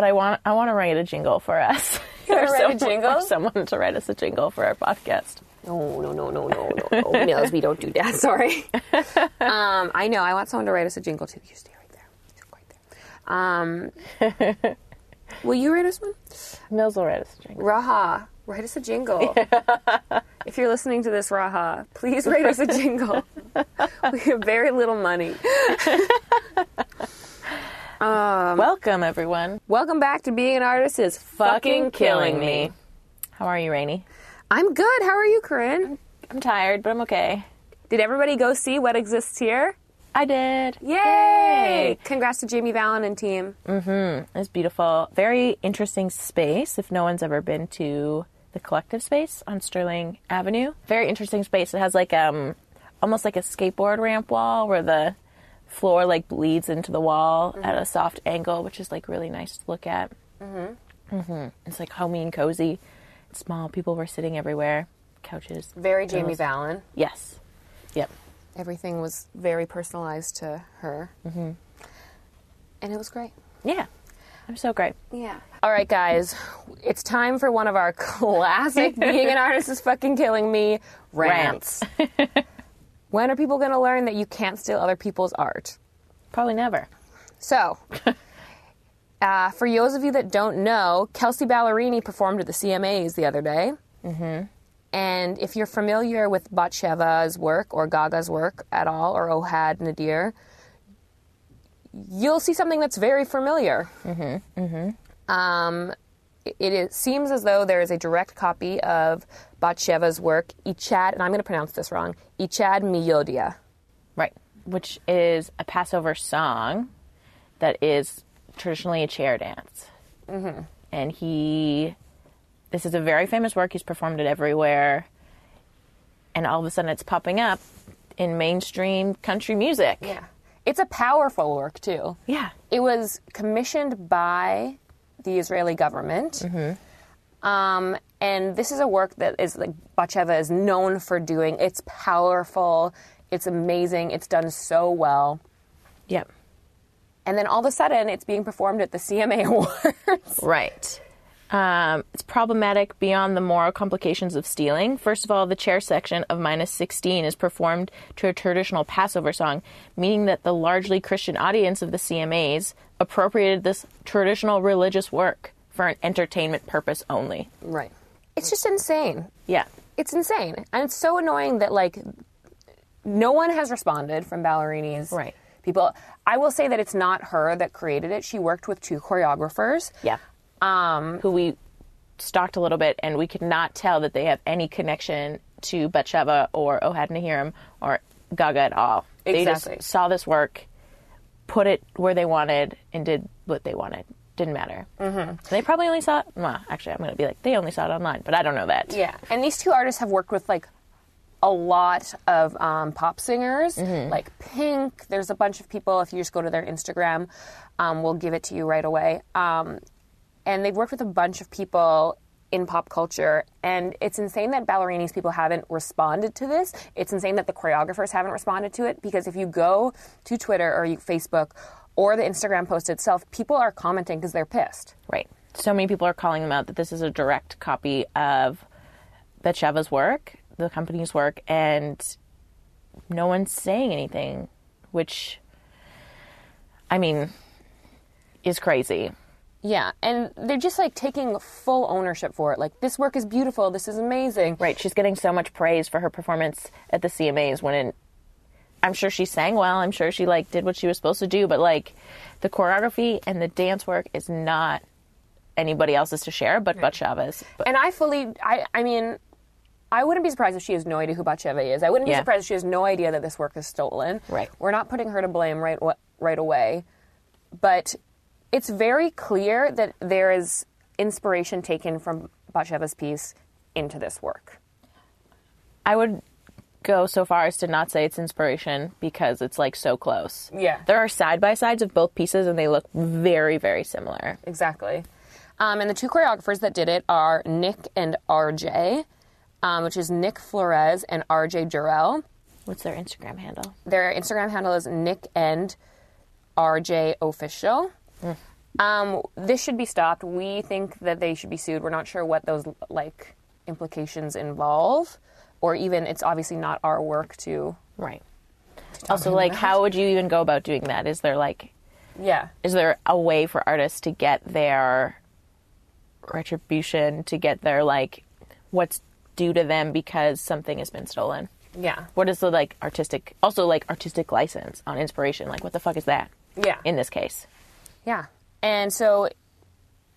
but I want I want to write a jingle for us. Or someone- jingle? or someone to write us a jingle for our podcast. No, no, no, no, no, no, no. We don't do that. Sorry. um, I know. I want someone to write us a jingle too. You stay right there. Stay right there. Um, will you write us one? Mills will write us a jingle. Raha, write us a jingle. if you're listening to this, Raha, please write us a jingle. we have very little money. Um, Welcome everyone. Welcome back to Being an Artist is fucking killing me. How are you, Rainy? I'm good. How are you, Corinne? I'm tired, but I'm okay. Did everybody go see what exists here? I did. Yay! Congrats to Jamie Fallon and team. Mm-hmm. It's beautiful. Very interesting space. If no one's ever been to the collective space on Sterling Avenue, very interesting space. It has like um, almost like a skateboard ramp wall where the floor like bleeds into the wall at a soft angle, which is like really nice to look at. Mm-hmm. Mm-hmm. It's like homey and cozy. It's small. People were sitting everywhere. Couches. Very Jamie pillows. Fallon. Yes. Yep. Everything was very personalized to her. Mm-hmm. And it was great. Yeah. I'm so great. Yeah. All right, guys. It's time for one of our classic Being an Artist is Fucking Killing Me rants. when are people going to learn that you can't steal other people's art? Probably never. So, uh, for those of you that don't know, Kelsea Ballerini performed at the CMAs the other day. Mm-hmm. And if you're familiar with Batsheva's work or Gaga's work at all, or Ohad Nadir, you'll see something that's very familiar. Mm-hmm. Mm-hmm. Um, it, it seems as though there is a direct copy of Batsheva's work, Echad, and I'm going to pronounce this wrong, Echad Mi Yodea. Right. Which is a Passover song that is traditionally a chair dance. Mm-hmm. And he, this is a very famous work. He's performed it everywhere. And all of a sudden it's popping up in mainstream country music. Yeah. It's a powerful work, too. Yeah. It was commissioned by the Israeli government. Um, and this is a work that is like Batsheva is known for doing. It's powerful, it's amazing, it's done so well. Yep. And then all of a sudden, it's being performed at the CMA Awards. Right. Um, it's problematic beyond the moral complications of stealing. First of all, the chair section of minus 16 is performed to a traditional Passover song, meaning that the largely Christian audience of the CMAs appropriated this traditional religious work for an entertainment purpose only. right. It's just insane. Yeah. It's insane. And it's so annoying that, like, no one has responded from Ballerini's Right. people. I will say that it's not her that created it. She worked with two choreographers. Yeah. Um, who we stalked a little bit, and we could not tell that they have any connection to Batsheva or Ohad Naharin or Gaga at all. They just saw this work, put it where they wanted, and did what they wanted. Didn't matter. Mm-hmm. They probably only saw it. Well, actually, I'm going to be like, they only saw it online, but I don't know that. Yeah, and these two artists have worked with like a lot of um, pop singers, like Pink. There's a bunch of people. If you just go to their Instagram, um, we'll give it to you right away. Um, and they've worked with a bunch of people in pop culture, and it's insane that Ballerini's people haven't responded to this. It's insane that the choreographers haven't responded to it because if you go to Twitter or you, Facebook or the Instagram post itself, people are commenting because they're pissed. Right. So many people are calling them out that this is a direct copy of Batsheva's work, the company's work, and no one's saying anything, which, I mean, is crazy. Yeah, and they're just like taking full ownership for it. Like, this work is beautiful, this is amazing. Right. She's getting so much praise for her performance at the CMAs when in, I'm sure she sang well. I'm sure she like did what she was supposed to do, but like the choreography and the dance work is not anybody else's to share but Batsheva's. But And I fully, I, I mean, I wouldn't be surprised if she has no idea who Batsheva is. I wouldn't be Yeah. surprised if she has no idea that this work is stolen. Right. We're not putting her to blame right right away, but it's very clear that there is inspiration taken from Batsheva's piece into this work. I would go so far as to not say it's inspiration because it's like so close. Yeah. There are side by sides of both pieces and they look very, very similar. Exactly. Um, and the two choreographers that did it are Nick and RJ, um, which is Nick Flores and RJ Durrell. What's their Instagram handle? Their Instagram handle is Nick and RJ Official. Um, this should be stopped. We think that they should be sued. We're not sure what those like implications involve, or even it's obviously not our work to. Right. Also, like, how would you even go about doing that? Is there like, Yeah. is there a way for artists to get their retribution, to get their like, what's due to them because something has been stolen? Yeah. What is the like artistic, also like artistic license on inspiration? Like, what the fuck is that Yeah. in this case? Yeah. And so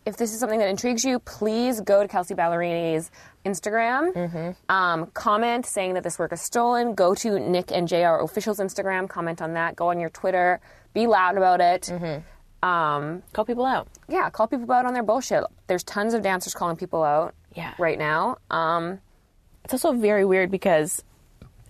if this is something that intrigues you, please go to Kelsea Ballerini's Instagram. Um, comment saying that this work is stolen. Go to Nick and JR Official's Instagram. Comment on that. Go on your Twitter. Be loud about it. Um, Call people out. yeah, call people out on their bullshit. There's tons of dancers calling people out Yeah. right now. Um, It's also very weird because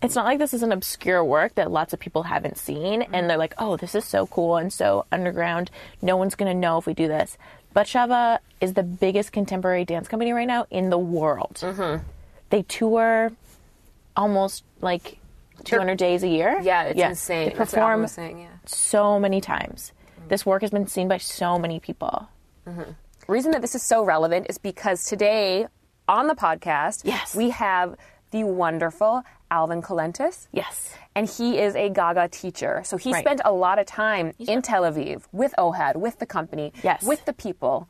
it's not like this is an obscure work that lots of people haven't seen mm-hmm. and they're like, oh, this is so cool and so underground. No one's going to know if we do this. Batsheva is the biggest contemporary dance company right now in the world. Mm-hmm. They tour almost like 200 days a year. yeah, it's insane. They perform saying, yeah. so many times. Mm-hmm. This work has been seen by so many people. Mm-hmm. reason that this is so relevant is because today on the podcast, Yes. we have the wonderful Alvin Colentis. Yes. And he is a Gaga teacher. So he Right. spent a lot of time in Tel Aviv with OHAD, with the company, Yes. with the people.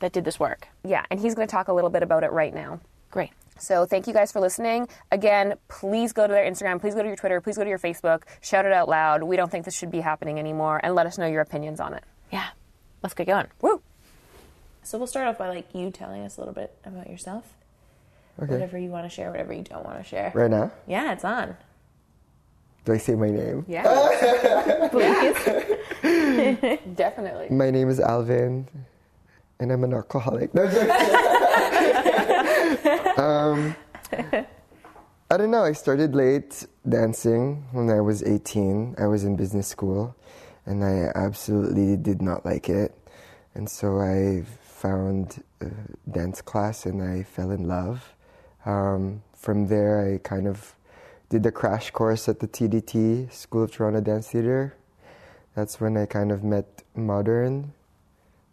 That did this work. Yeah, and he's going to talk a little bit about it right now. Great. So thank you guys for listening. Again, please go to their Instagram, please go to your Twitter, please go to your Facebook, shout it out loud. We don't think this should be happening anymore, and let us know your opinions on it. Yeah. Let's get going. Woo! So we'll start off by like you telling us a little bit about yourself. Okay. Whatever you want to share, whatever you don't want to share. Right now? Yeah, it's on. Do I say my name? Yeah. Please. Definitely. My name is Alvin, and I'm an alcoholic. No, um, I don't know. I started late dancing when I was 18. I was in business school, and I absolutely did not like it. And so I found a dance class, and I fell in love. Um, from there, I kind of did the crash course at the TDT School of Toronto Dance Theatre. That's when I kind of met modern,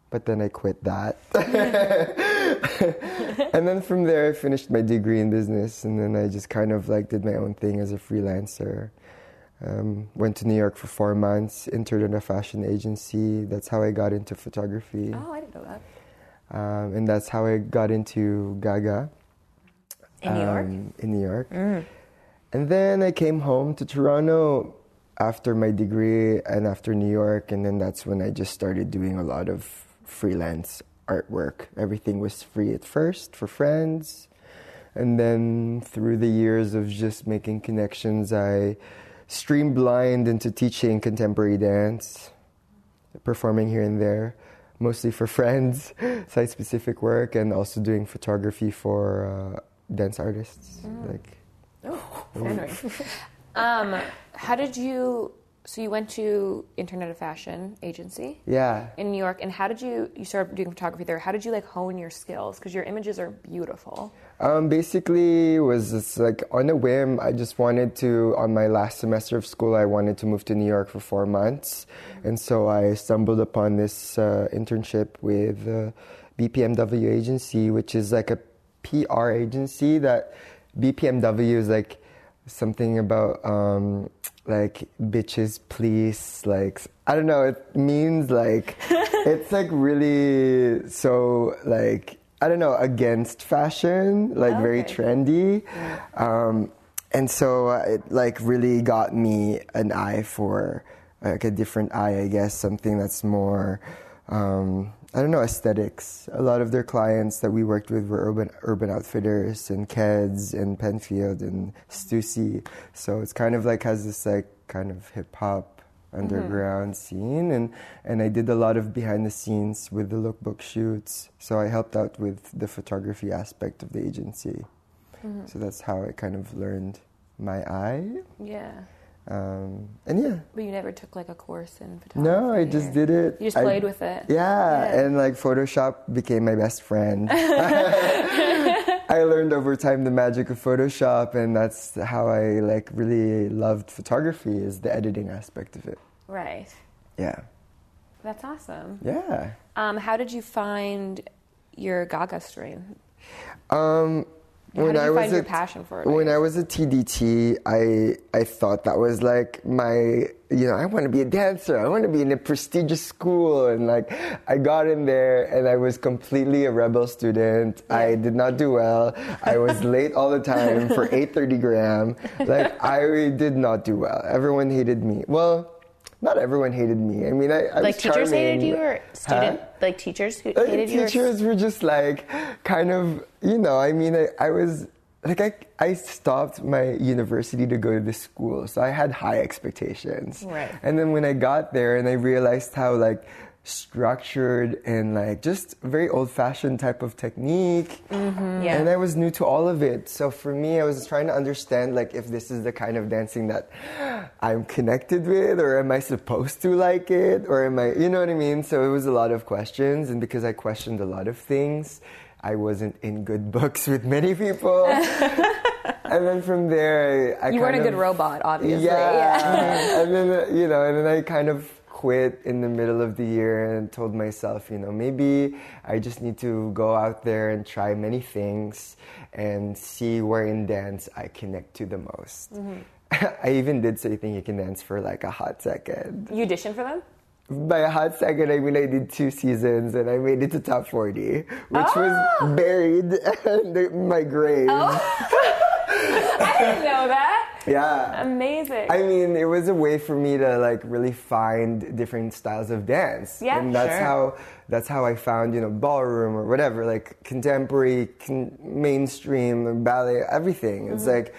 but then I quit that. and then from there, I finished my degree in business, and then I just kind of like did my own thing as a freelancer. Um, went to New York for four months, interned in a fashion agency. That's how I got into photography, Oh, I didn't know that. um, and that's how I got into Gaga In New York? um, in New York. And then I came home to Toronto after my degree and after New York, and then that's when I just started doing a lot of freelance artwork. Everything was free at first for friends, and then through the years of just making connections, I streamlined into teaching contemporary dance, performing here and there, mostly for friends, site specific work, and also doing photography for uh, dance artists. Like, oh, Um, how did you? So you went to Internet of Fashion agency yeah. in New York, and how did you? You started doing photography there. How did you like hone your skills? Because your images are beautiful. Um, basically, it was just like on a whim. I just wanted to, on my last semester of school, I wanted to move to New York for four months. And so I stumbled upon this uh, internship with uh, BPMW agency, which is like a PR agency that BPMW is like something about um, like bitches please like i don't know it means like it's like really so like i don't know against fashion like very Okay. trendy um, and so uh, it like really got me an eye for like a different eye i guess something that's more um, I don't know aesthetics. A lot of their clients that we worked with were urban urban outfitters and Keds and Penfield and Stussy. So it's kind of like has this like kind of hip hop underground mm-hmm. scene and and I did a lot of behind the scenes with the lookbook shoots. So I helped out with the photography aspect of the agency. Mm-hmm. So that's how I kind of learned my eye. Yeah, Um, and yeah, but you never took like a course in photography. no, I just did it. You just I- played with it. Yeah, Yeah. and like Photoshop became my best friend. I learned over time the magic of Photoshop, and that's how I like really loved photography is the editing aspect of it. Right. Yeah. That's awesome. Yeah. Um, how did you find your Gaga stream? Um, Did you find your passion for it, When? I was a TDT, I I thought that was like my you know I want to be a dancer. I want to be in a prestigious school, and like I got in there, and I was completely a rebel student. I did not do well. I was late all the time for 8:30 Graham. Like I did not do well. Everyone hated me. Well. Not everyone hated me. I mean, I, I Like teachers hated you, or student Huh? like teachers who Uh, hated you? or- teachers were just like kind of you know i mean i, I was like I, I stopped my university to go to the school so i had high expectations Right. and then when i got there and i realized how like structured and like just very old-fashioned type of technique mm-hmm. Yeah. and i was new to all of it so for me i was trying to understand like if this is the kind of dancing that i'm connected with or am i supposed to like it or am i you know what i mean so it was a lot of questions and because i questioned a lot of things i wasn't in good books with many people and then from there i, I You weren't a good of- robot, obviously. yeah. and then, you know, and then I kind of quit in the middle of the year and told myself, you know, maybe I just need to go out there and try many things and see where in dance I connect to the most. Mm-hmm. I even did say, think you can dance for like a hot second. You auditioned for them? By a hot second, I mean I did two seasons and I made it to top 40, which was ah! buried in my grave. Oh. I didn't know that. Yeah. Amazing. I mean, it was a way for me to like really find different styles of dance. Yeah, and that's sure. how that's how I found you know ballroom or whatever, like contemporary, con- mainstream, ballet, everything. It's Mm-hmm. like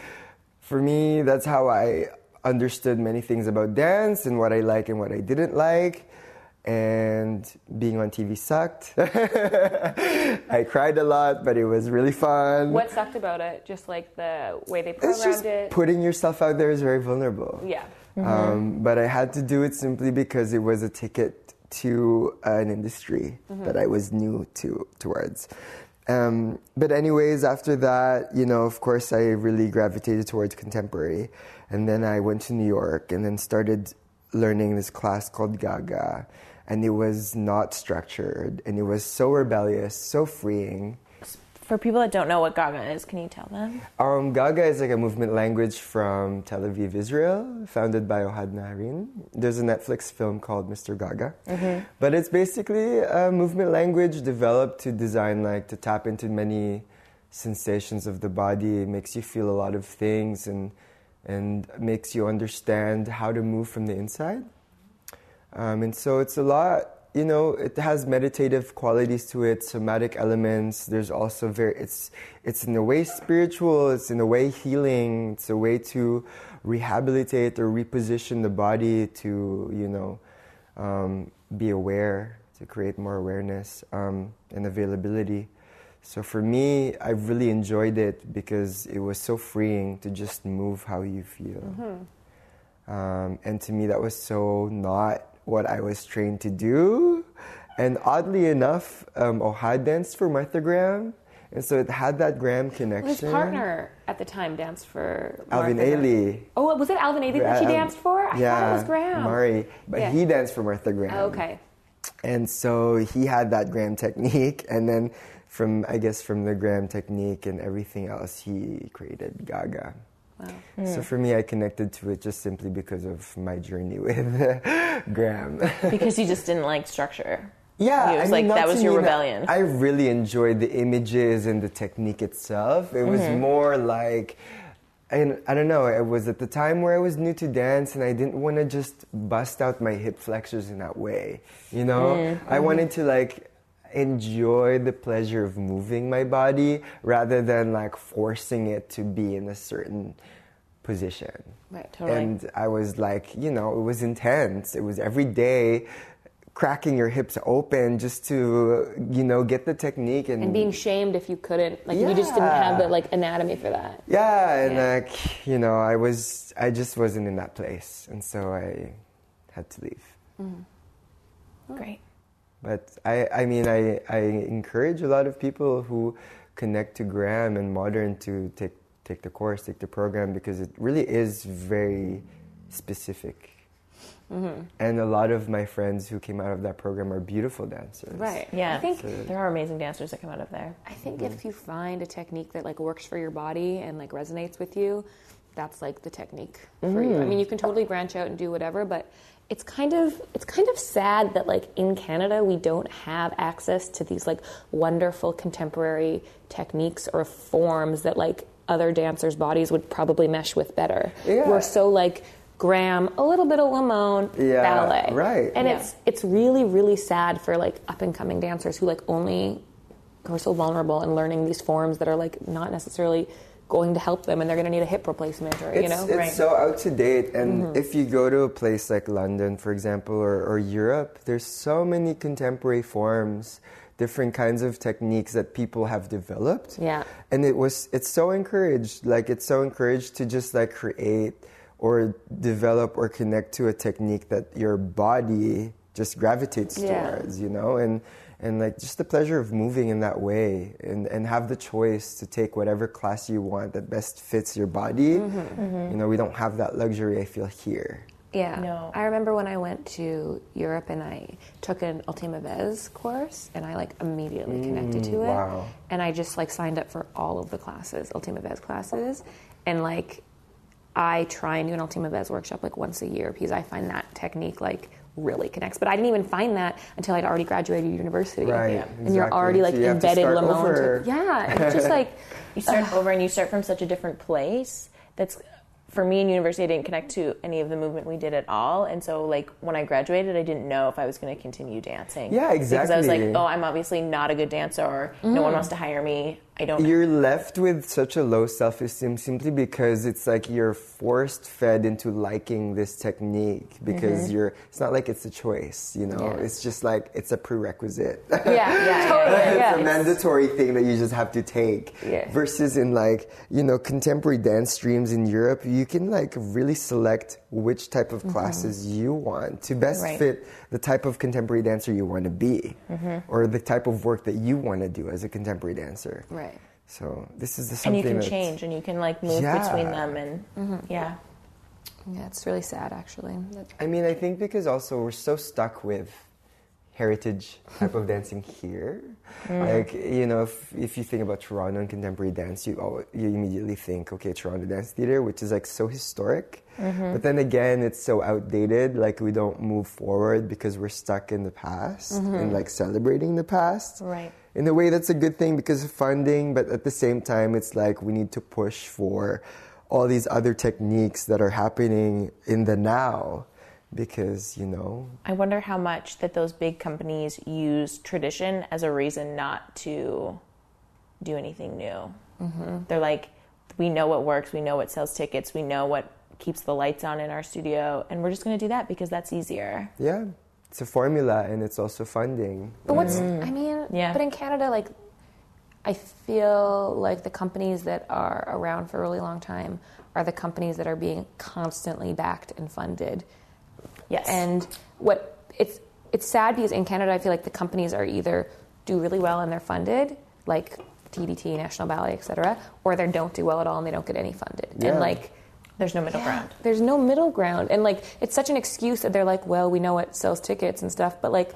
for me, that's how I understood many things about dance and what I like and what I didn't like. And being on TV sucked. I cried a lot, but it was really fun. what sucked about it? Just like the way they It's programmed just it. putting yourself out there is very vulnerable. yeah. Um, but I had to do it simply because it was a ticket to an industry that I was new to towards. Um, but anyways, after that, you know, of course, I really gravitated towards contemporary, and then I went to New York and then started learning this class called Gaga, and it was not structured, and it was so rebellious, so freeing. For people that don't know what Gaga is, can you tell them? Um, Gaga is like a movement language from Tel Aviv, Israel, founded by Ohad Naharin. There's a Netflix film called Mr. Gaga. But it's basically a movement language developed to design, like, to tap into many sensations of the body. It makes you feel a lot of things and, and makes you understand how to move from the inside. Um, and so it's a lot, you know, it has meditative qualities to it, somatic elements. There's also very, it's, it's in a way spiritual, it's in a way healing, it's a way to rehabilitate or reposition the body to, you know, um, be aware, to create more awareness um, and availability. So for me, I really enjoyed it because it was so freeing to just move how you feel. Um, and to me, that was so not what I was trained to do. And oddly enough, um, Ohad danced for Martha Graham. And so it had that Graham connection. His partner at the time danced for Alvin Martha. Ailey. Oh, was it Alvin Ailey that she Um, danced for? I yeah, thought it was Graham. Murray. But Yeah. he danced for Martha Graham. Oh, okay. And so he had that Graham technique, and then from I guess from the Graham technique and everything else, he created Gaga. Wow. So for me, I connected to it just simply because of my journey with Graham. Because you just didn't like structure. Yeah, It was I like mean, not that was your mean that rebellion. I really enjoyed the images and the technique itself. It was Mm-hmm. more like, and I don't know. It was at the time where I was new to dance, and I didn't want to just bust out my hip flexors in that way. You know, Mm-hmm. I wanted to like enjoy the pleasure of moving my body rather than like forcing it to be in a certain position. Right. Totally. And I was like, you know, it was intense. It was every day cracking your hips open just to, you know, get the technique and, And being shamed if you couldn't, like, you just didn't have the like anatomy for that. yeah, and Yeah. like, you know, I was, I just wasn't in that place. And so I had to leave. Mm-hmm. Great. But I, I mean, I, I encourage a lot of people who connect to Graham and modern to take, take the course, take the program, because it really is very specific. Mm-hmm. And a lot of my friends who came out of that program are beautiful dancers. Right. Yeah, I think there are amazing dancers that come out of there. I think if mm-hmm. you find a technique that like works for your body and like resonates with you, that's like the technique for you. I mm-hmm. mean, you can totally branch out and do whatever, but it's kind of it's kind of sad that like in Canada we don't have access to these like wonderful contemporary techniques or forms that like other dancers' bodies would probably mesh with better. Yeah. We're so like Graham, a little bit of Limón, Yeah, ballet, right. And Yeah. it's it's really really sad for like up and coming dancers who like only who are so vulnerable and learning these forms that are like not necessarily going to help them and they're going to need a hip replacement or you It's, know it's Right. so out to date, and Mm-hmm. if you go to a place like London, for example, or, or Europe, there's so many contemporary forms, different kinds of techniques that people have developed. Yeah. and it was it's so encouraged, like it's so encouraged to just like create or develop or connect to a technique that your body just gravitates Yeah. towards, you know, and and like just the pleasure of moving in that way and, and have the choice to take whatever class you want that best fits your body. Mm-hmm. You know, we don't have that luxury, I feel, here. yeah No. i remember when i went to europe and i took an ultima vez course and i like immediately connected to it Mm, wow. and i just like signed up for all of the classes ultima vez classes and like i try and do an ultima vez workshop like once a year because i find that technique like really connects but i didn't even find that until i'd already graduated university Right, Yeah. and you're already like So you have to embedded start lamone over. to- yeah it's just like You start over and you start from such a different place. That's for me in university. I didn't connect to any of the movement we did at all, and so like when I graduated, I didn't know if I was going to continue dancing. Yeah, Because I was like, oh, I'm obviously not a good dancer, or no one mm. wants to hire me. I don't. You're left with such a low self esteem simply because it's like you're forced fed into liking this technique because you're, it's not like it's a choice, you know? Mm-hmm. Yeah. It's just like it's a prerequisite. yeah yeah totally it's yeah. a mandatory thing that you just have to take. Yeah. Versus in like, you know, contemporary dance streams in Europe, you can like really select which type Mm-hmm. of classes you want to best Right. fit the type of contemporary dancer you want to be Mm-hmm. or the type of work that you want to do as a contemporary dancer. right So this is the and something you can change, and you can like move Yeah. between them, and yeah. yeah it's really sad actually I mean, I think because also we're so stuck with heritage type of dancing here. Mm. Like, you know, if, if you think about Toronto and contemporary dance, you, you immediately think, okay, Toronto Dance Theatre, which is like so historic. Mm-hmm. But then again, it's so outdated. Like, we don't move forward because we're stuck in the past and mm-hmm. like celebrating the past. Right. In a way, that's a good thing because of funding, but at the same time, it's like we need to push for all these other techniques that are happening in the now because, you know, I wonder how much that those big companies use tradition as a reason not to do anything new. Mm-hmm. They're like, we know what works, we know what sells tickets, we know what keeps the lights on in our studio, and we're just going to do that because that's easier. yeah, it's a formula and it's also funding. But what's mm-hmm. I mean, Yeah. but in Canada, like I feel like the companies that are around for a really long time are the companies that are being constantly backed and funded. Yes. And what it's it's sad because in Canada, I feel like the companies are either do really well and they're funded, like TDT, National Ballet, etc., or they don't do well at all and they don't get any funded. Yeah. And like There's no middle yeah, ground. There's no middle ground. And like it's such an excuse that they're like, well, we know it sells tickets and stuff, but like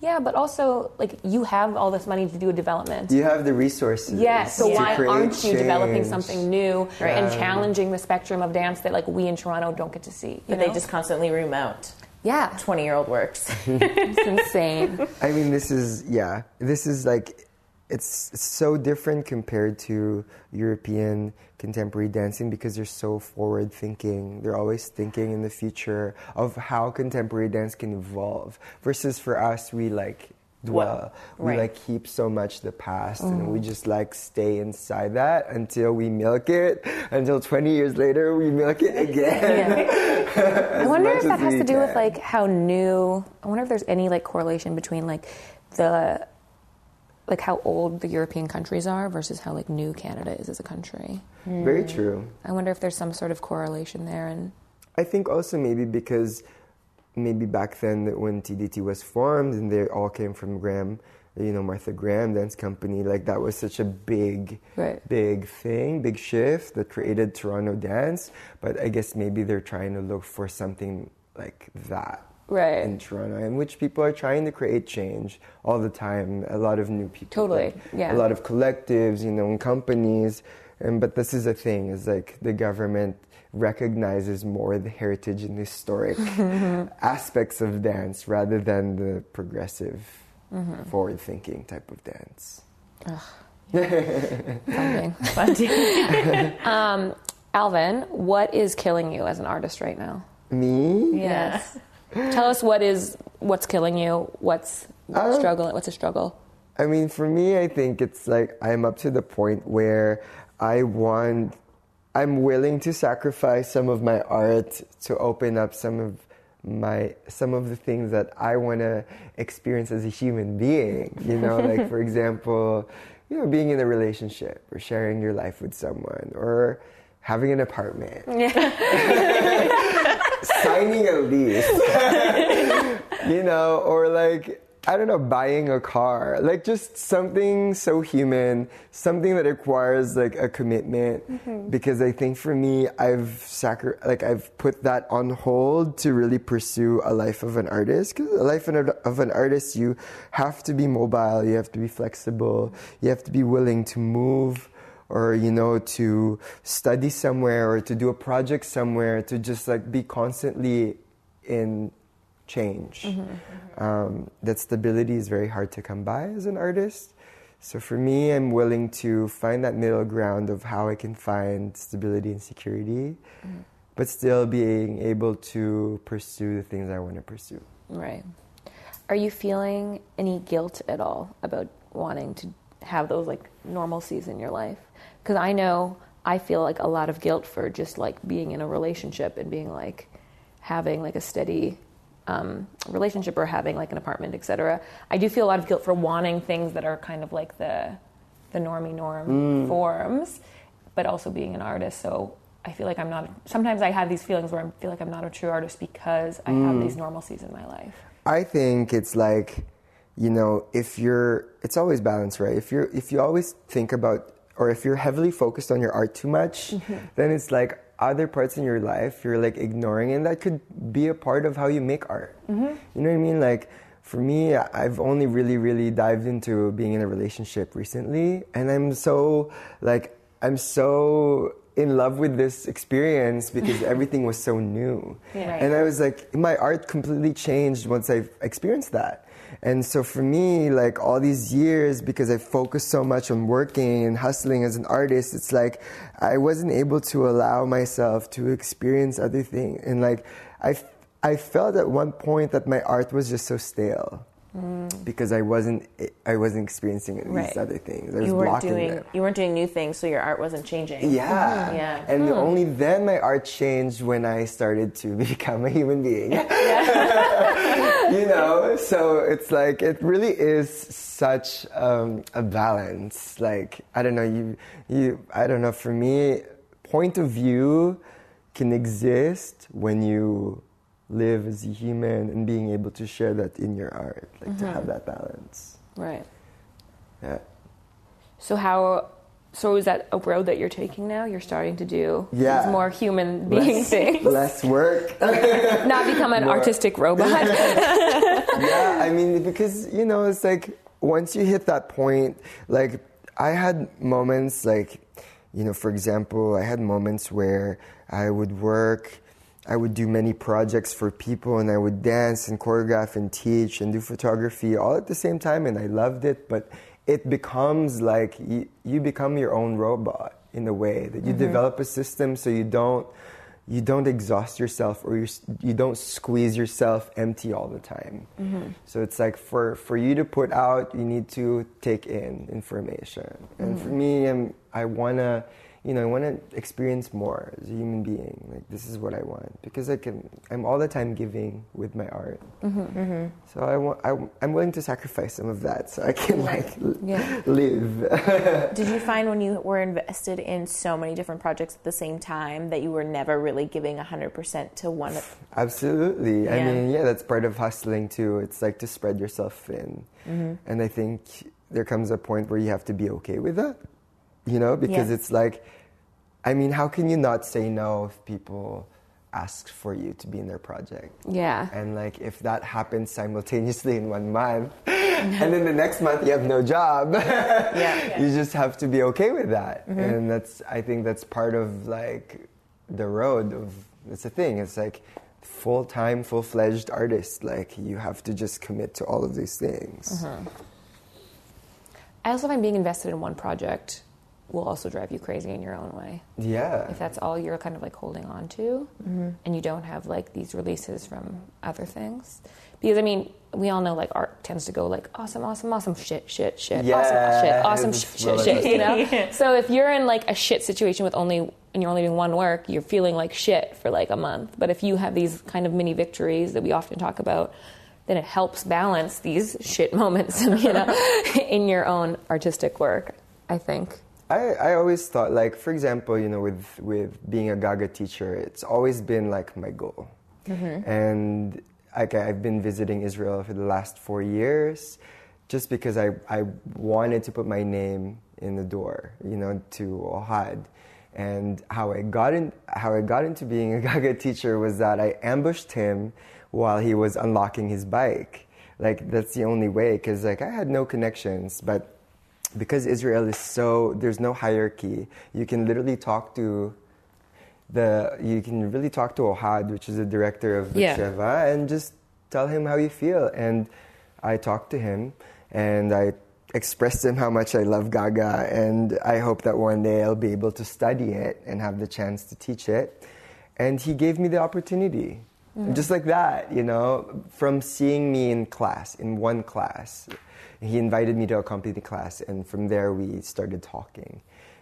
yeah, but also like you have all this money to do a development. You have the resources. Yes, so to why aren't you developing something new Right. and challenging the spectrum of dance that like we in Toronto don't get to see? you But they just constantly remount yeah, 20 year old works. it's insane. I mean, this is yeah. This is like it's, it's so different compared to European contemporary dancing because they're so forward thinking. They're always thinking in the future of how contemporary dance can evolve. Versus for us, we like dwell. We right. like keep so much the past and we mm. just like stay inside that until we milk it. Until 20 years later, we milk it again. I wonder if that has to do with like how new. I wonder if there's any like correlation between like the like how old the European countries are versus how like new Canada is as a country. Very hmm. true. I wonder if there's some sort of correlation there. And I think also maybe because maybe back then when TDT was formed and they all came from Graham, you know, Martha Graham Dance Company, like that was such a big, Right. big thing, big shift that created Toronto dance. But I guess maybe they're trying to look for something like that Right. in Toronto, in which people are trying to create change all the time. A lot of new people, Totally, like, yeah. A lot of collectives, you know, and companies. And but this is a thing: is like the government recognizes more the heritage and historic aspects of dance rather than the progressive, Mm-hmm. forward-thinking type of dance. Funding. Funding. um, Alvin, what is killing you as an artist right now? Me? Yes. Tell us what is what's killing you. What's Um, struggle? What's a struggle? I mean, for me, I think it's like I'm up to the point where I want, I'm willing to sacrifice some of my art to open up some of my some of the things that I want to experience as a human being. You know, like for example, you know, being in a relationship or sharing your life with someone or having an apartment, signing a lease, you know, or like I don't know, buying a car, like just something so human, something that requires like a commitment. Mm-hmm. Because I think for me, I've sacri- like I've put that on hold to really pursue a life of an artist. Because a life of an artist, you have to be mobile, you have to be flexible, you have to be willing to move or you know to study somewhere or to do a project somewhere to just like be constantly in change. Mm-hmm, mm-hmm. Um, that stability is very hard to come by as an artist. So for me i'm willing to find that middle ground of how i can find stability and security mm-hmm. but still being able to pursue the things i want to pursue. Right. Are you feeling any guilt at all about wanting to have those like normalcies in your life? Because I know I feel like a lot of guilt for just like being in a relationship and being like having like a steady um, relationship or having like an apartment, etc. I do feel a lot of guilt for wanting things that are kind of like the the normie norm mm. forms, but also being an artist. So I feel like I'm not. Sometimes I have these feelings where I feel like I'm not a true artist because I have mm. these normalcies in my life. I think it's like, you know, if you're, it's always balance, right? If you're, if you always think about, or if you're heavily focused on your art too much, mm-hmm. then it's like other parts in your life you're like ignoring, and that could be a part of how you make art. Mm-hmm. You know what I mean? Like for me, I've only really, really dived into being in a relationship recently, and I'm so like, I'm so in love with this experience because everything was so new. Yeah. And I was like, my art completely changed once I experienced that. And so for me, like all these years, because I focused so much on working and hustling as an artist, it's like I wasn't able to allow myself to experience other things. And like I, I felt at one point that my art was just so stale. Mm. Because I wasn't, I wasn't experiencing these Right. other things. I was you weren't blocking doing them. you weren't doing new things, so your art wasn't changing. Yeah. Mm-hmm. Yeah. And hmm. only then my art changed when I started to become a human being. you know, so it's like it really is such um, a balance. Like I don't know, you you I don't know. For me, point of view can exist when you live as a human and being able to share that in your art, like to have that balance. Right. Yeah. So how? So is that a road that you're taking now? You're starting to do Yeah. these more human being Less, things, less work. not become an More- artistic robot. yeah, I mean, because you know, it's like once you hit that point, like I had moments, like you know, for example, I had moments where I would work, I would do many projects for people, and I would dance and choreograph and teach and do photography all at the same time, and I loved it, but it becomes like you, you become your own robot in a way that you mm-hmm. develop a system so you don't you don't exhaust yourself or you, you don't squeeze yourself empty all the time. Mm-hmm. So it's like for, for you to put out, you need to take in information. And mm-hmm. for me, I'm, I wanna, you know, I wanna experience more as a human being. Like this is what I want because I can. I'm all the time giving with my art. So I want. I, I'm willing to sacrifice some of that so I can like Yeah. live. Did you find when you were invested in so many different projects at the same time that you were never really giving 100% to one? of- Absolutely. I mean, yeah, that's part of hustling too. It's like to spread yourself thin. Mm-hmm. And I think there comes a point where you have to be okay with that, you know, because Yeah. it's like, I mean, how can you not say no if people ask for you to be in their project. Yeah. And like if that happens simultaneously in one month, and then the next month you have no job, Yeah. you just have to be okay with that. Mm-hmm. And that's I think that's part of like the road of it's a thing. It's like full time, full fledged artist. Like you have to just commit to all of these things. Mm-hmm. I also find being invested in one project will also drive you crazy in your own way. Yeah. If that's all you're kind of like holding on to, mm-hmm. and you don't have like these releases from other things. Because I mean, we all know like art tends to go like awesome, awesome, awesome, shit, shit, shit, awesome, shit, awesome, it's shit, shit, you know? Yeah. So if you're in like a shit situation with only, and you're only doing one work, you're feeling like shit for like a month. But if you have these kind of mini victories that we often talk about, then it helps balance these shit moments, you know, in your own artistic work, I think. I, I always thought like for example you know with with being a Gaga teacher it's always been like my goal. Mm-hmm. And like I've been visiting Israel for the last four years just because I, I wanted to put my name in the door you know to Ohad. And how I got in how I got into being a Gaga teacher was that I ambushed him while he was unlocking his bike. Like that's the only way because like I had no connections but because Israel is so there's no hierarchy. You can literally talk to the you can really talk to Ohad, which is the director of the Yeah. Sheva, and just tell him how you feel. And I talked to him, and I expressed to him how much I love Gaga, and I hope that one day I'll be able to study it and have the chance to teach it. And he gave me the opportunity. Mm-hmm. Just like that, you know, from seeing me in class, in one class, he invited me to accompany the class, and from there we started talking.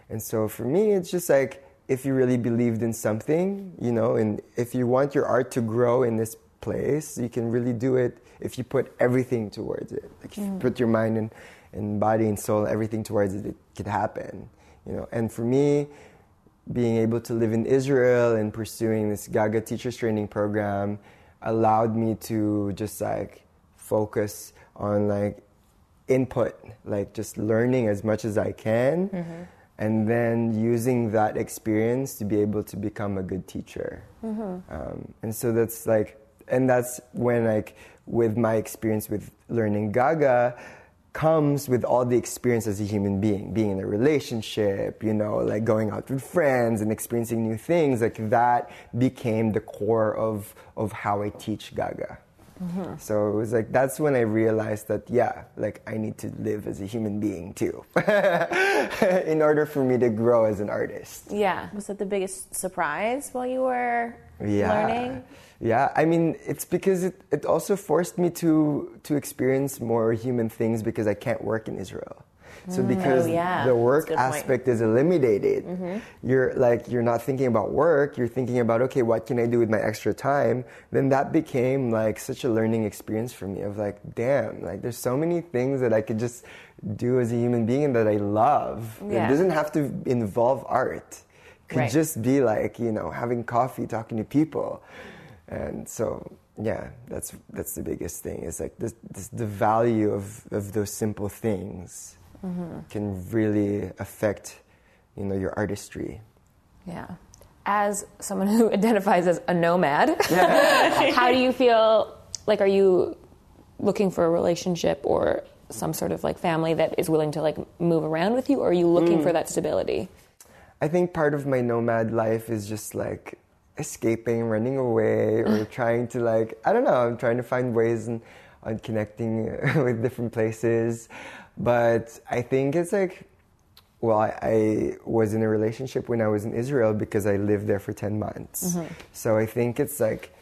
And so for me, it's just like if you really believed in something, you know, and if you want your art to grow in this place, you can really do it if you put everything towards it. Like if you mm. put your mind and, and body and soul, everything towards it, it could happen. You know, and for me, being able to live in Israel and pursuing this Gaga teachers training program allowed me to just like focus on like input, like just learning as much as I can, and then using that experience to be able to become a good teacher. Um, and so that's like, and that's when like with my experience with learning Gaga comes with all the experience as a human being, being in a relationship, you know, like going out with friends and experiencing new things, like that became the core of, of how I teach Gaga. Mm-hmm. So it was like that's when I realized that yeah, like I need to live as a human being too, in order for me to grow as an artist. Yeah. Was that the biggest surprise while you were Yeah, learning? yeah. I mean, it's because it, it also forced me to to experience more human things because I can't work in Israel. So mm. oh, because Oh, yeah. the work good point. aspect is eliminated, mm-hmm. you're like you're not thinking about work. You're thinking about okay, what can I do with my extra time? Then that became like such a learning experience for me. Of like, damn, like there's so many things that I could just do as a human being and that I love. Yeah. It doesn't have to involve art. It could Right. just be like you know having coffee, talking to people, and so yeah, that's that's the biggest thing. Is like this, this the value of of those simple things Mm-hmm. can really affect you know your artistry. Yeah. As someone who identifies as a nomad, how do you feel? Like, are you looking for a relationship or some sort of like family that is willing to like move around with you, or are you looking mm. for that stability? I think part of my nomad life is just like escaping, running away, or trying to like I don't know. I'm trying to find ways and on connecting with different places, but I think it's like. Well, I, I was in a relationship when I was in Israel because I lived there for 10 months. Mm-hmm. So I think it's like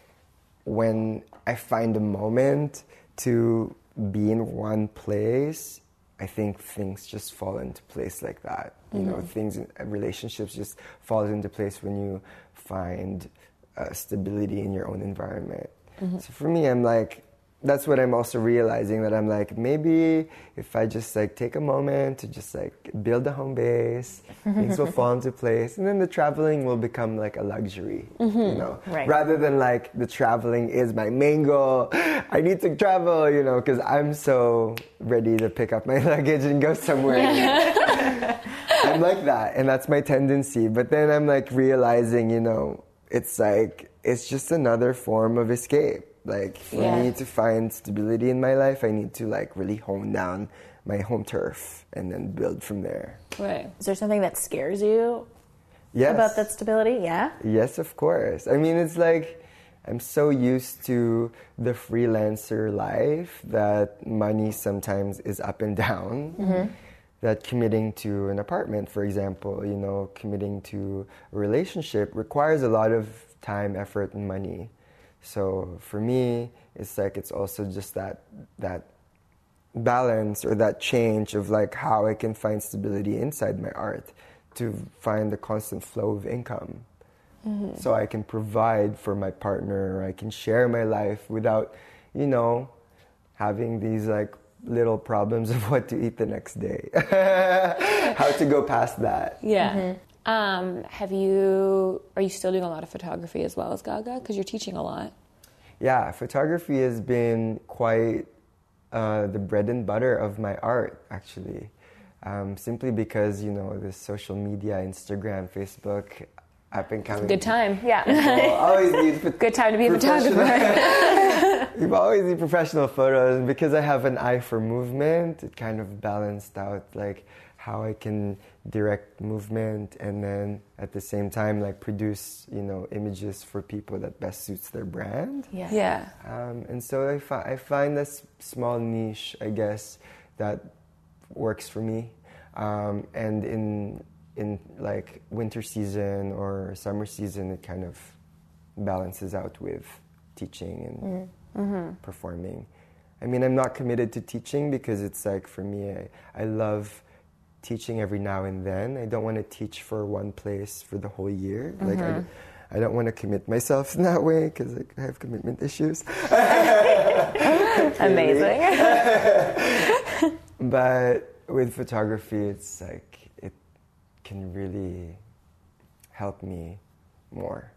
when I find a moment to be in one place, I think things just fall into place like that. You know, mm-hmm. things, in, relationships just fall into place when you find uh, stability in your own environment. Mm-hmm. So for me, I'm like, that's what I'm also realizing that I'm like, maybe if I just like take a moment to just like build a home base, things will fall into place, and then the traveling will become like a luxury, you mm-hmm. know, Right. rather than like the traveling is my main goal. I need to travel, you know, because I'm so ready to pick up my luggage and go somewhere. I'm like that, and that's my tendency. But then I'm like realizing, you know, it's like it's just another form of escape. Like for Yeah. me to find stability in my life, I need to like really hone down my home turf and then build from there. Right. Is there something that scares you Yes. about that stability? Yeah. Yes, of course. I mean, it's like I'm so used to the freelancer life that money sometimes is up and down. Mm-hmm. That committing to an apartment, for example, you know, committing to a relationship requires a lot of time, effort, and money. So for me, it's like it's also just that that balance or that change of like how I can find stability inside my art to find the constant flow of income. Mm-hmm. So I can provide for my partner, or I can share my life without, you know, having these like little problems of what to eat the next day. how to go past that. Yeah. Mm-hmm. Um, have you? Are you still doing a lot of photography as well as Gaga? Because you're teaching a lot. Yeah, photography has been quite uh, the bread and butter of my art, actually. Um, simply because, you know, the social media, Instagram, Facebook, up and coming. Good time. Yeah. always need pho- Good time to be a professional- photographer. You've always need professional photos, and because I have an eye for movement, it kind of balanced out like how I can direct movement and then at the same time like produce you know images for people that best suits their brand. Yeah. yeah. Um, and so I, fi- I find this small niche, I guess, that works for me. Um, and in in like winter season or summer season, it kind of balances out with teaching and performing. I mean, I'm not committed to teaching because it's like for me, I, I love teaching every now and then. I don't want to teach for one place for the whole year. Like I, mm-hmm. I don't want to commit myself in that way because I have commitment issues. Amazing. But with photography, it's like it can really help me more.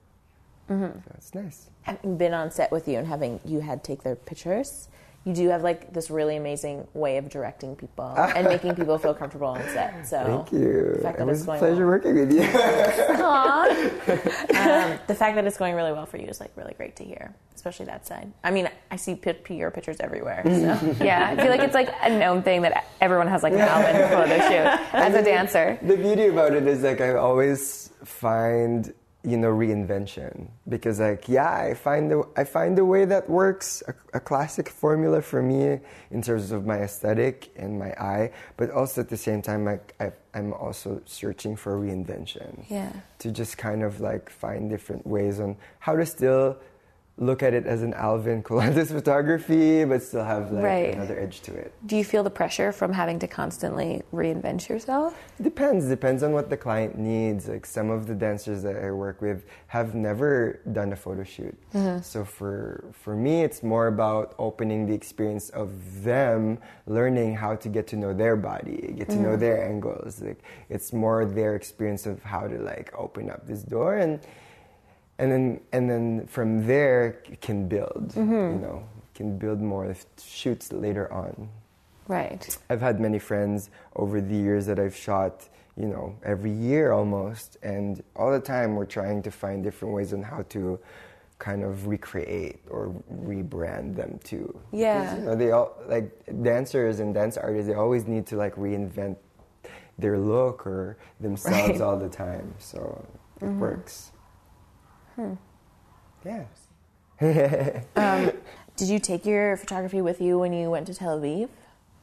Mm-hmm. So it's nice. having been on set with you and having you had take their pictures, you do have like this really amazing way of directing people and making people feel comfortable on set. So Thank you. The fact It that was it's a going pleasure well. working with you. um, the fact that it's going really well for you is like really great to hear, especially that side. I mean, I see pi- your pictures everywhere. So. Yeah. I feel like it's like a known thing that everyone has like an Alvin photo shoot as a dancer. the beauty about it is like I always find you know reinvention because like yeah I find the I find the way that works a, a classic formula for me in terms of my aesthetic and my eye, but also at the same time like I, I'm also searching for reinvention. Yeah. To just kind of like find different ways on how to still look at it as an Alvin Colantes photography, but still have like Right. another edge to it. Do you feel the pressure from having to constantly reinvent yourself? Depends. Depends on what the client needs. Like some of the dancers that I work with have never done a photo shoot. Mm-hmm. So for for me, it's more about opening the experience of them learning how to get to know their body, get to know mm-hmm. their angles. Like it's more their experience of how to like open up this door and and then and then from there can build. You know, can build more shoots later on. Right. I've had many friends over the years that I've shot, you know, every year almost, and all the time we're trying to find different ways on how to kind of recreate or rebrand them too. Yeah. Because, you know, they all like dancers and dance artists. They always need to like reinvent their look or themselves Right. Mm-hmm. all the time. So it works. Hmm. Yeah. Um, did you take your photography with you when you went to Tel Aviv?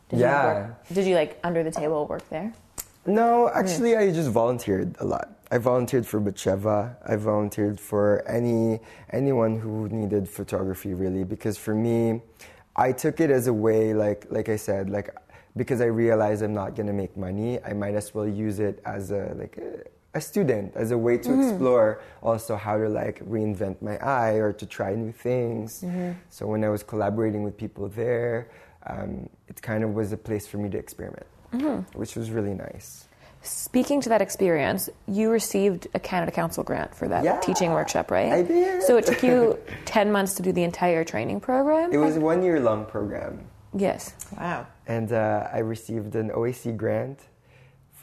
Did Yeah. You work, did you like under the table work there? No, actually, I just volunteered a lot. I volunteered for Batsheva. I volunteered for any anyone who needed photography, really, because for me, I took it as a way, like like I said, like because I realized I'm not gonna make money, I might as well use it as a like a, a student, as a way to explore also how to like reinvent my eye or to try new things. So when I was collaborating with people there, um, it kind of was a place for me to experiment, which was really nice. Speaking to that experience, you received a Canada Council grant for that Yeah, teaching workshop, right? I did. So it took you 10 months to do the entire training program? It was a one year long program, Yes. Wow. and uh, I received an OAC grant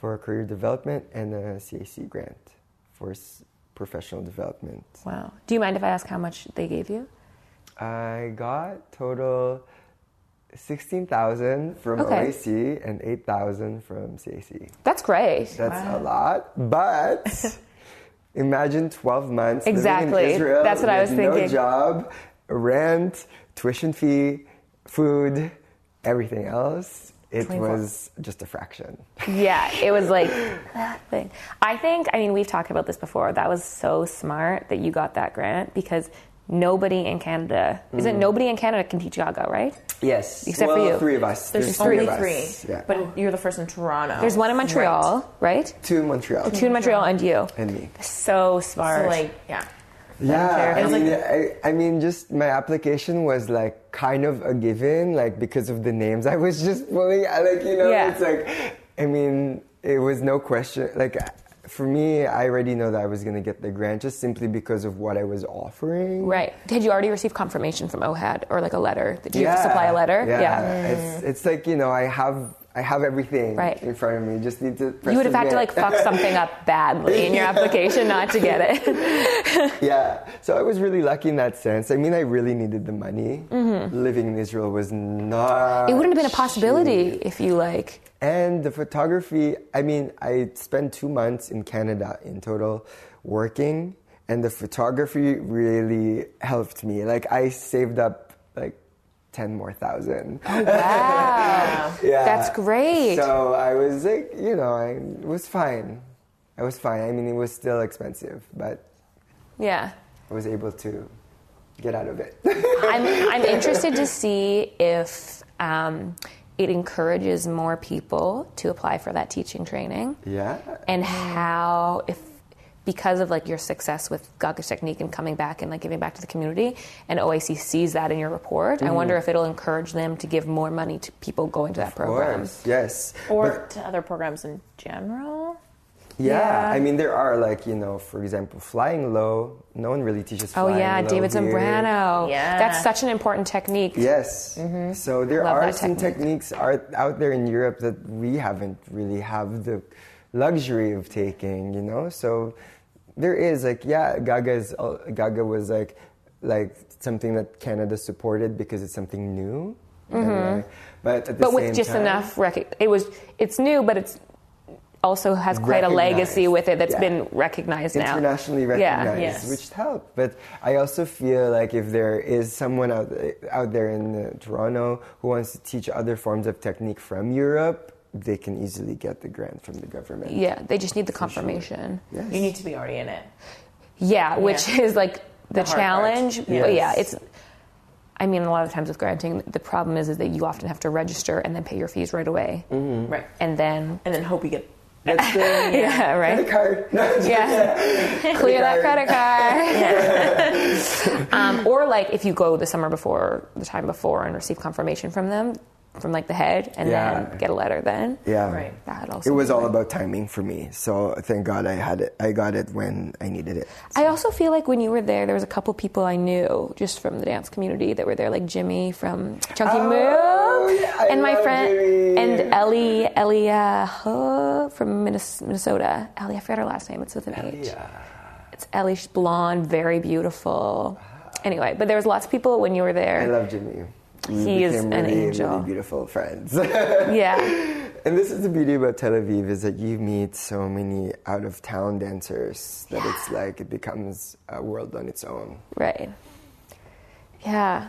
for career development and a CAC grant for professional development. Wow. Do you mind if I ask how much they gave you? I got total sixteen thousand from Okay. OAC and eight thousand from CAC. That's great. That's a lot, but imagine 12 months Exactly. in Israel That's what I was No thinking. job, rent, tuition fee, food, everything else. It 24. was just a fraction. Yeah, it was like that thing. I think, I mean, we've talked about this before. That was so smart that you got that grant because nobody in Canada, isn't mm. nobody in Canada can teach Gaga, right? Yes, Except for well, you. three of us. There's, three only of three, Yeah, but you're the first in Toronto. There's one in Montreal, right? two in Montreal. Two in Montreal and you. and me. So smart. So like, yeah. Yeah, I mean, like- I, I mean, just my application was like kind of a given, like because of the names I was just pulling. I like, you know, Yeah. it's like, I mean, it was no question. Like, for me, I already know that I was going to get the grant just simply because of what I was offering. right. Did you already receive confirmation from OHAD or like a letter? Did you have to supply a letter? Yeah, It's, it's like you know, I have I have everything Right. in front of me. Just need to. You would have had to like fuck something up badly in your application not to get it. Yeah, so I was really lucky in that sense. I mean, I really needed the money. Living in Israel was not. Mm-hmm. It wouldn't have been a possibility cheap. if you like. And the photography, I mean, I spent two months in Canada in total working, and the photography really helped me. Like, I saved up like 10 more thousand. Wow. yeah. That's great. So I was like, you know, I it was fine. I was fine. I mean, it was still expensive, but Yeah. I was able to get out of it. I'm, I'm interested to see if um, it encourages more people to apply for that teaching training yeah. and how if because of like your success with Gaga's technique and coming back and like giving back to the community and OAC sees that in your report I mm. wonder if it'll encourage them to give more money to people going to that Of program course, yes. Or to other programs in general. Yeah, Yeah. I mean, there are like, you know, for example, flying low. No one really teaches oh, flying. oh yeah low David here. Zambrano Yeah. that's such an important technique Yes. Mm-hmm. So there Love are some technique. techniques are out there in Europe that we haven't really have the luxury of taking, you know? So there is like, yeah, Gaga is, Gaga was like, like something that Canada supported because it's something new. And, like, but at the Mm-hmm. but with just time- enough rec- it was it's new but it's also has quite a legacy with it that's Yeah. been recognized now internationally Yeah. recognized, Yes. which helped. But I also feel like if there is someone out out there in uh, Toronto who wants to teach other forms of technique from Europe, they can easily get the grant from the government. yeah they just need the confirmation Yes. You need to be already in it. yeah which Yeah. is like the, The hard part. challenge but yeah it's I mean, a lot of times with granting, the problem is, is that you often have to register and then pay your fees right away, Right. and then And then hope you get. That's the yeah, credit right, card. No, yeah, clear that credit card. um, or like if you go the summer before, the time before, and receive confirmation from them, from like the head, and Yeah. then get a letter. Then Yeah. Right. that also. It was all good. about timing for me. So thank God I had it. I got it when I needed it. I also feel like when you were there, there was a couple people I knew just from the dance community that were there, like Jimmy from Chunky Oh, Move, yeah, and my friend Jimmy. and Ellie Ellie uh, Huh from Minnesota. Ellie, I forgot her last name. It's with an H. It's Ellie. She's blonde, very beautiful. Anyway, but there was lots of people when you were there. I there. love Jimmy. We He is an really, angel. really beautiful friends. yeah, And this is the beauty about Tel Aviv is that you meet so many out of town dancers that it's like it becomes a world on its own. right. Yeah.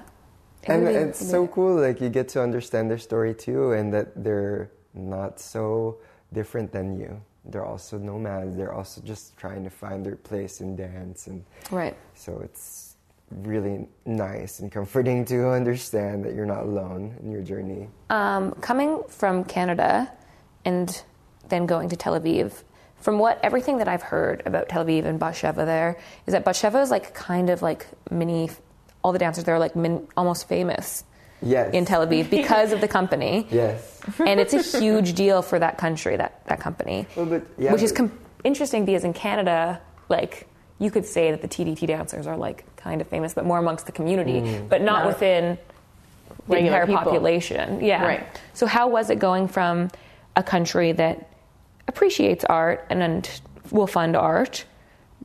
It And really- it's so cool, like you get to understand their story too, and that they're not so different than you. They're also nomads. They're also just trying to find their place in dance, and right. so it's really nice and comforting to understand that you're not alone in your journey. Um, coming from Canada and then going to Tel Aviv, from what everything that I've heard about Tel Aviv and Batsheva there is that Batsheva is like kind of like mini. All the dancers there are like min, almost famous Yes. in Tel Aviv because of the company, Yes. and it's a huge deal for that country, that that company, Well, but- yeah, which is com- interesting because in Canada, like you could say that the TDT dancers are like kind of famous, but more amongst the community, Mm. but not Not within the regular entire people. population. Yeah. Right. So how was it going from a country that appreciates art and, and will fund art,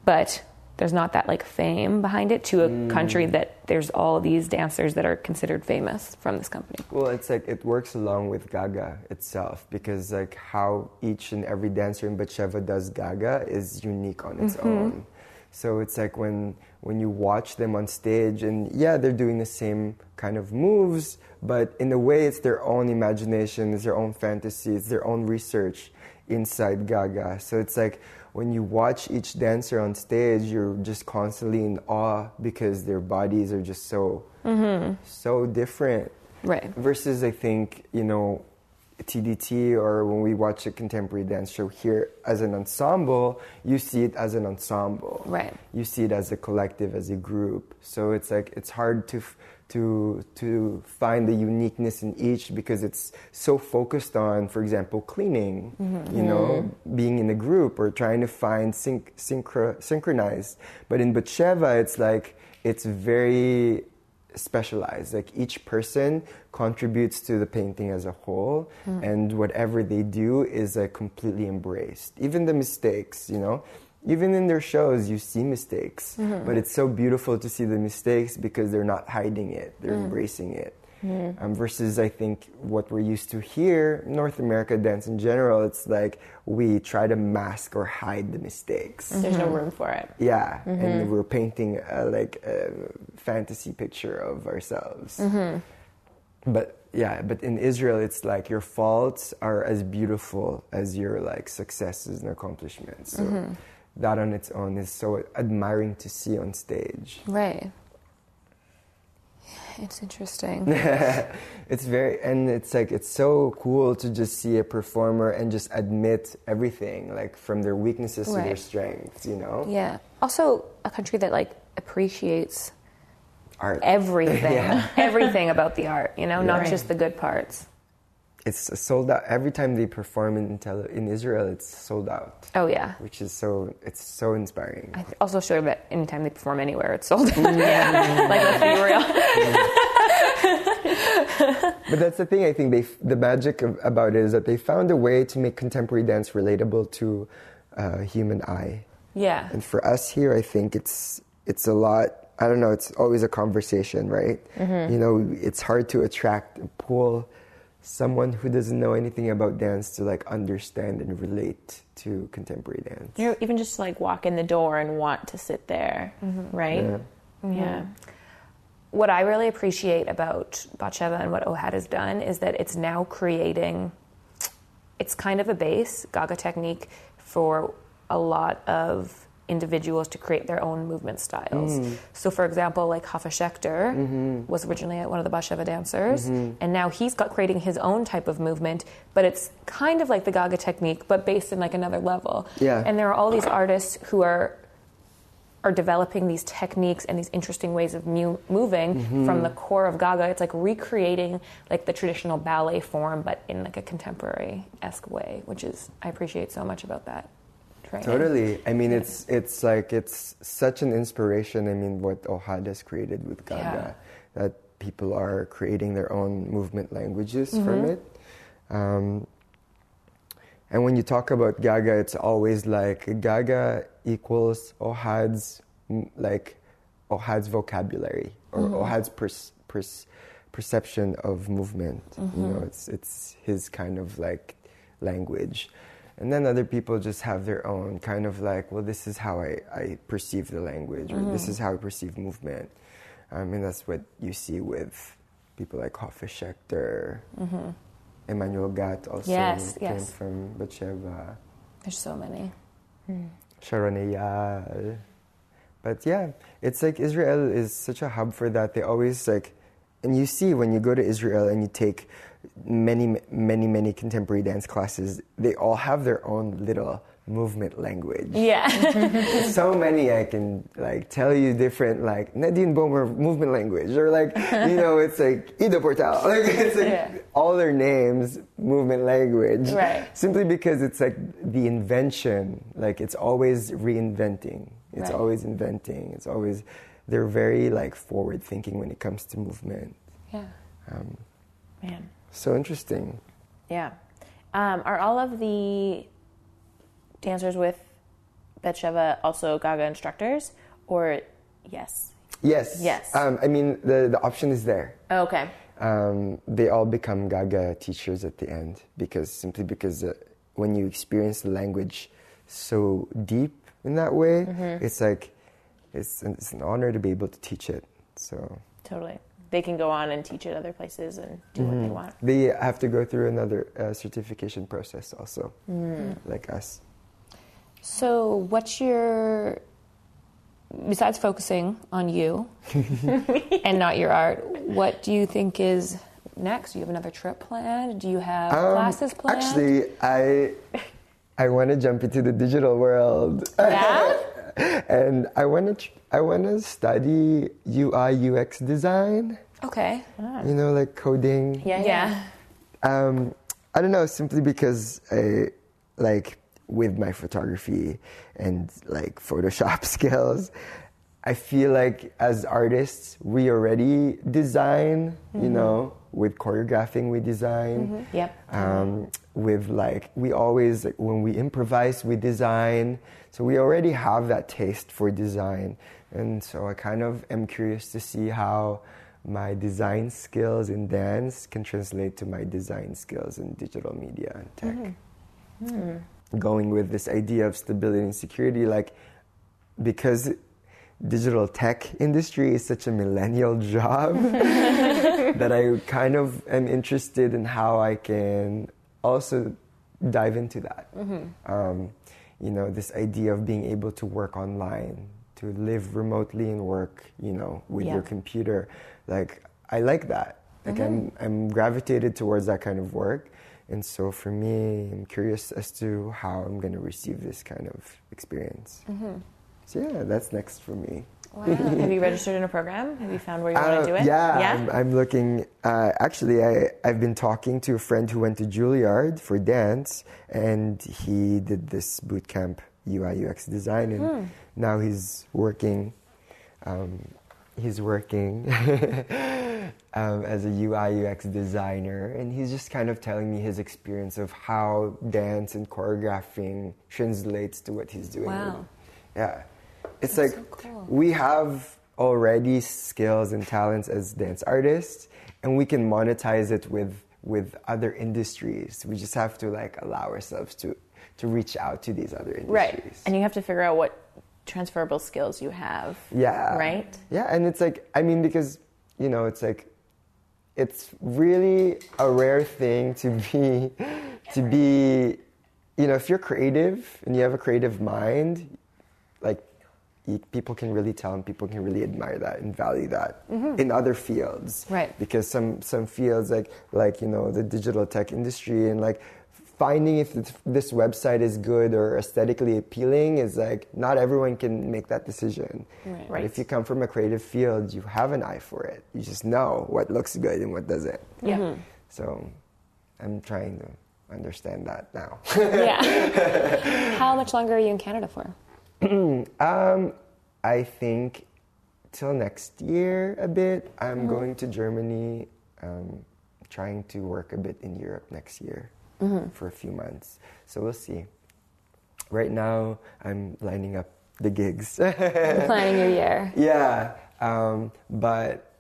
but there's not that like fame behind it to a country that there's all these dancers that are considered famous from this company. Well, it's like it works along with Gaga itself because like how each and every dancer in Batsheva does Gaga is unique on its own. So it's like when when you watch them on stage and yeah, they're doing the same kind of moves, but in a way it's their own imagination, it's their own fantasy, it's their own research inside Gaga. So it's like when you watch each dancer on stage, you're just constantly in awe because their bodies are just so mm-hmm. so different. Right. Versus, I think you know, TDT or when we watch a contemporary dance show here as an ensemble, you see it as an ensemble. Right. You see it as a collective, as a group. So it's like it's hard to to to find the uniqueness in each because it's so focused on, for example, cleaning. Mm-hmm. You know, mm-hmm. being in a group or trying to find synch- synchro- synchronized. But in Batsheva, it's like it's very specialized. Like each person contributes to the painting as a whole, hmm. and whatever they do is like completely embraced. Even the mistakes, you know. Even in their shows, you see mistakes, mm-hmm. but it's so beautiful to see the mistakes because they're not hiding it; they're mm. embracing it. Mm-hmm. Um, versus, I think what we're used to here, North America dance in general, it's like we try to mask or hide the mistakes. There's no mm-hmm. room for it. Yeah, and mm-hmm. we're painting a, like a fantasy picture of ourselves. But yeah, but in Israel, it's like your faults are as beautiful as your like successes and accomplishments. So that on its own is so admiring to see on stage. Right. It's interesting. it's very and it's like it's so cool to just see a performer and just admit everything, like from their weaknesses to their strengths. You know, yeah. Also, a country that like appreciates art. everything, Yeah. everything about the art. You know, not Right. just the good parts. It's sold out every time they perform in tele- in Israel. It's sold out. Oh yeah. which is so it's so inspiring. I th- also sure that anytime they perform anywhere, it's sold. yeah. like let's be real. But that's the thing. I think they the magic of, about it is that they found a way to make contemporary dance relatable to uh, human eye. Yeah. And for us here, I think it's it's a lot. I don't know. It's always a conversation, right? Mm-hmm. You know, it's hard to attract pull someone who doesn't know anything about dance to like understand and relate to contemporary dance. You know, even just like walk in the door and want to sit there, mm-hmm. right? Yeah. Mm-hmm. Yeah. what I really appreciate about Batsheva and what OHAD has done is that it's now creating, it's kind of a base, Gaga technique, for a lot of individuals to create their own movement styles. Mm. So, for example, like Hafa Shechter mm-hmm. was originally one of the Batsheva dancers, mm-hmm. and now he's got creating his own type of movement, but it's kind of like the Gaga technique, but based in like another level. Yeah. And there are all these artists who are are developing these techniques and these interesting ways of mu- moving mm-hmm. from the core of Gaga. It's like recreating like the traditional ballet form, but in like a contemporary esque way, which is I appreciate so much about that. Training. Totally. I mean, it's it's like it's such an inspiration. I mean, what Ohad has created with Gaga, that people are creating their own movement languages from mm-hmm. it. Um, and when you talk about Gaga, it's always like Gaga equals Ohad's like Ohad's vocabulary or mm-hmm. Ohad's pers- pers- perception of movement. You mm-hmm. know, it's it's his kind of like language. And then other people just have their own kind of like, well, this is how I, I perceive the language, or this mm-hmm. is how I perceive movement. I mean, that's what you see with people like Hoffa Shechter, mm-hmm. Emanuel Gat also Yes, came yes. from Batsheva, There's so many. Hmm. Sharon Eyal. But yeah, it's like Israel is such a hub for that. They always like, and you see when you go to Israel and you take many, many, many contemporary dance classes, they all have their own little movement language. Yeah. so many I can like tell you different like Nadine Bommer movement language or like you know it's like Ido Portal like it's like Yeah. all their names movement language Right. simply because it's like the invention like it's always reinventing it's Right. always inventing it's always they're very like forward thinking when it comes to movement yeah. um, Man. So interesting Yeah. Um, are all of the dancers with Batsheva also Gaga instructors, Or yes. Yes. Yes. Um, I mean, the, the option is there. Okay. Um, they all become Gaga teachers at the end because simply because uh, when you experience the language so deep in that way, Mm-hmm. it's like it's an, it's an honor to be able to teach it. So Totally. They can go on and teach at other places and do what they want. they have to go through another uh, certification process also, Mm. like us. So, what's your besides focusing on you and not your art? What do you think is next? Do you have another trip planned? Do you have Um, classes planned? Actually, I I want to jump into the digital world. yeah. and I want to tr- I want to study UI UX design. Okay. You know, like coding. Yeah, yeah. Um, I don't know, simply because I like with my photography and like Photoshop skills, I feel like as artists we already design. You know, with choreographing we design. Yep. Um, with like we always like, when we improvise we design. So we already have that taste for design. And so i kind of am curious to see how my design skills in dance can translate to my design skills in digital media and tech. Mm-hmm. Mm-hmm. Going with this idea of stability and security like because digital tech industry is such a millennial job that I kind of am interested in how I can also dive into that. Mm-hmm. Um, you know, this idea of being able to work online, to live remotely and work, you know, with Yeah. your computer. Like, I like that. Like, I'm, mm-hmm. I'm gravitated towards that kind of work. And so for me, I'm curious as to how I'm going to receive this kind of experience. Mm-hmm. So, yeah, that's next for me. Have you registered in a program? Have you found where you want Uh, to do it? Yeah, Yeah. I'm, I'm looking. Uh, actually, I, I've been talking to a friend who went to Juilliard for dance, and he did this boot camp UI UX design, and Hmm. now he's working. Um, he's working um, as a UI UX designer, and he's just kind of telling me his experience of how dance and choreographing translates to what he's doing. Wow. Yeah. It's That's like so cool. we have already skills and talents as dance artists and we can monetize it with with other industries. We just have to like allow ourselves to to reach out to these other industries. Right. And you have to figure out what transferable skills you have. Yeah. Right? Yeah, and it's like I mean because you know, it's like it's really a rare thing to be to be you know, if you're creative and you have a creative mind, like you, people can really tell and people can really admire that and value that mm-hmm. in other fields. Right. Because some some fields like like you know the digital tech industry and like finding if this website is good or aesthetically appealing is like not everyone can make that decision. Right. Right. if you come from a creative field, you have an eye for it. You just know what looks good and what doesn't. Yeah. Mm-hmm. So I'm trying to understand that now. Yeah. How much longer are you in Canada for? Um, I think till next year a bit. I'm going to Germany, um, trying to work a bit in Europe next year for a few months. So we'll see. Right now, I'm lining up the gigs. Planning your year. yeah, um, but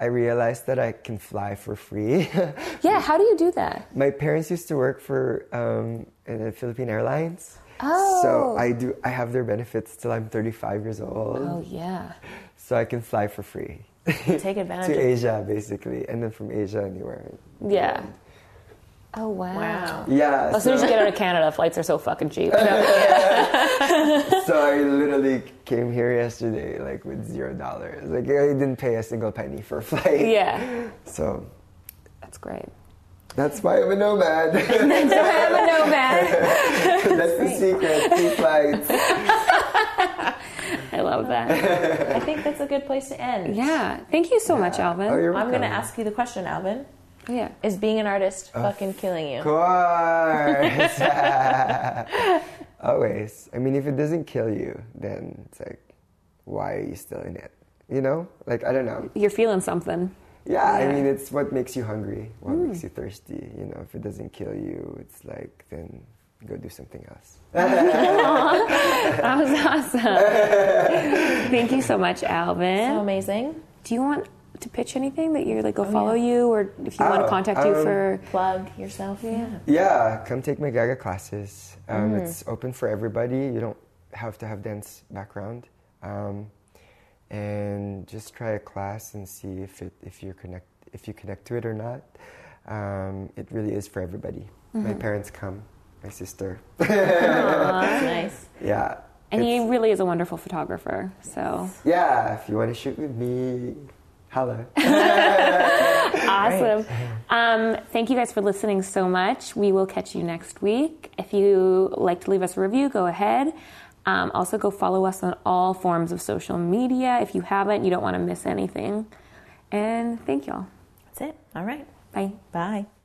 I realized that I can fly for free. Yeah. How do you do that? My parents used to work for um, the Philippine Airlines. Oh. So I do. I have their benefits till I'm 35 years old. Oh yeah. So I can fly for free Take advantage to Asia, basically, and then from Asia anywhere. Yeah. Oh wow. Wow. Yeah. Oh, as soon as you get out of Canada, flights are so fucking cheap. so I literally came here yesterday, like with zero dollars. Like I didn't pay a single penny for a flight. yeah. So That's great. That's why I'm a nomad. So I am a nomad. that's the secret. Two flights. I love that. I think that's a good place to end. Yeah. Thank you so much, Alvin. Oh, you're I'm going to ask you the question, Alvin. yeah. Is being an artist fucking killing you? Of course. Always. I mean, if it doesn't kill you, then it's like, why are you still in it? You know? Like, I don't know. You're feeling something. Yeah, I mean, it's what makes you hungry, what makes you thirsty. You know, if it doesn't kill you, it's like, then go do something else. That was awesome. Thank you so much, Alvin. So amazing. Do you want to pitch anything that you're like go follow you, or if you want to Oh, contact you um, for? Plug yourself. Yeah. Yeah, come take my Gaga classes. Um, It's open for everybody. You don't have to have dance background, um, and just try a class and see if it if you connect if you connect to it or not. Um, it really is for everybody. My parents come, my sister. That's nice. yeah. And he really is a wonderful photographer. So yeah, if you want to shoot with me, hello. awesome. Um, thank you guys for listening so much. We will catch you next week. If you like to leave us a review, go ahead. Um, also, go follow us on all forms of social media. If you haven't, you don't want to miss anything. And thank y'all. That's it. All right. Bye. Bye.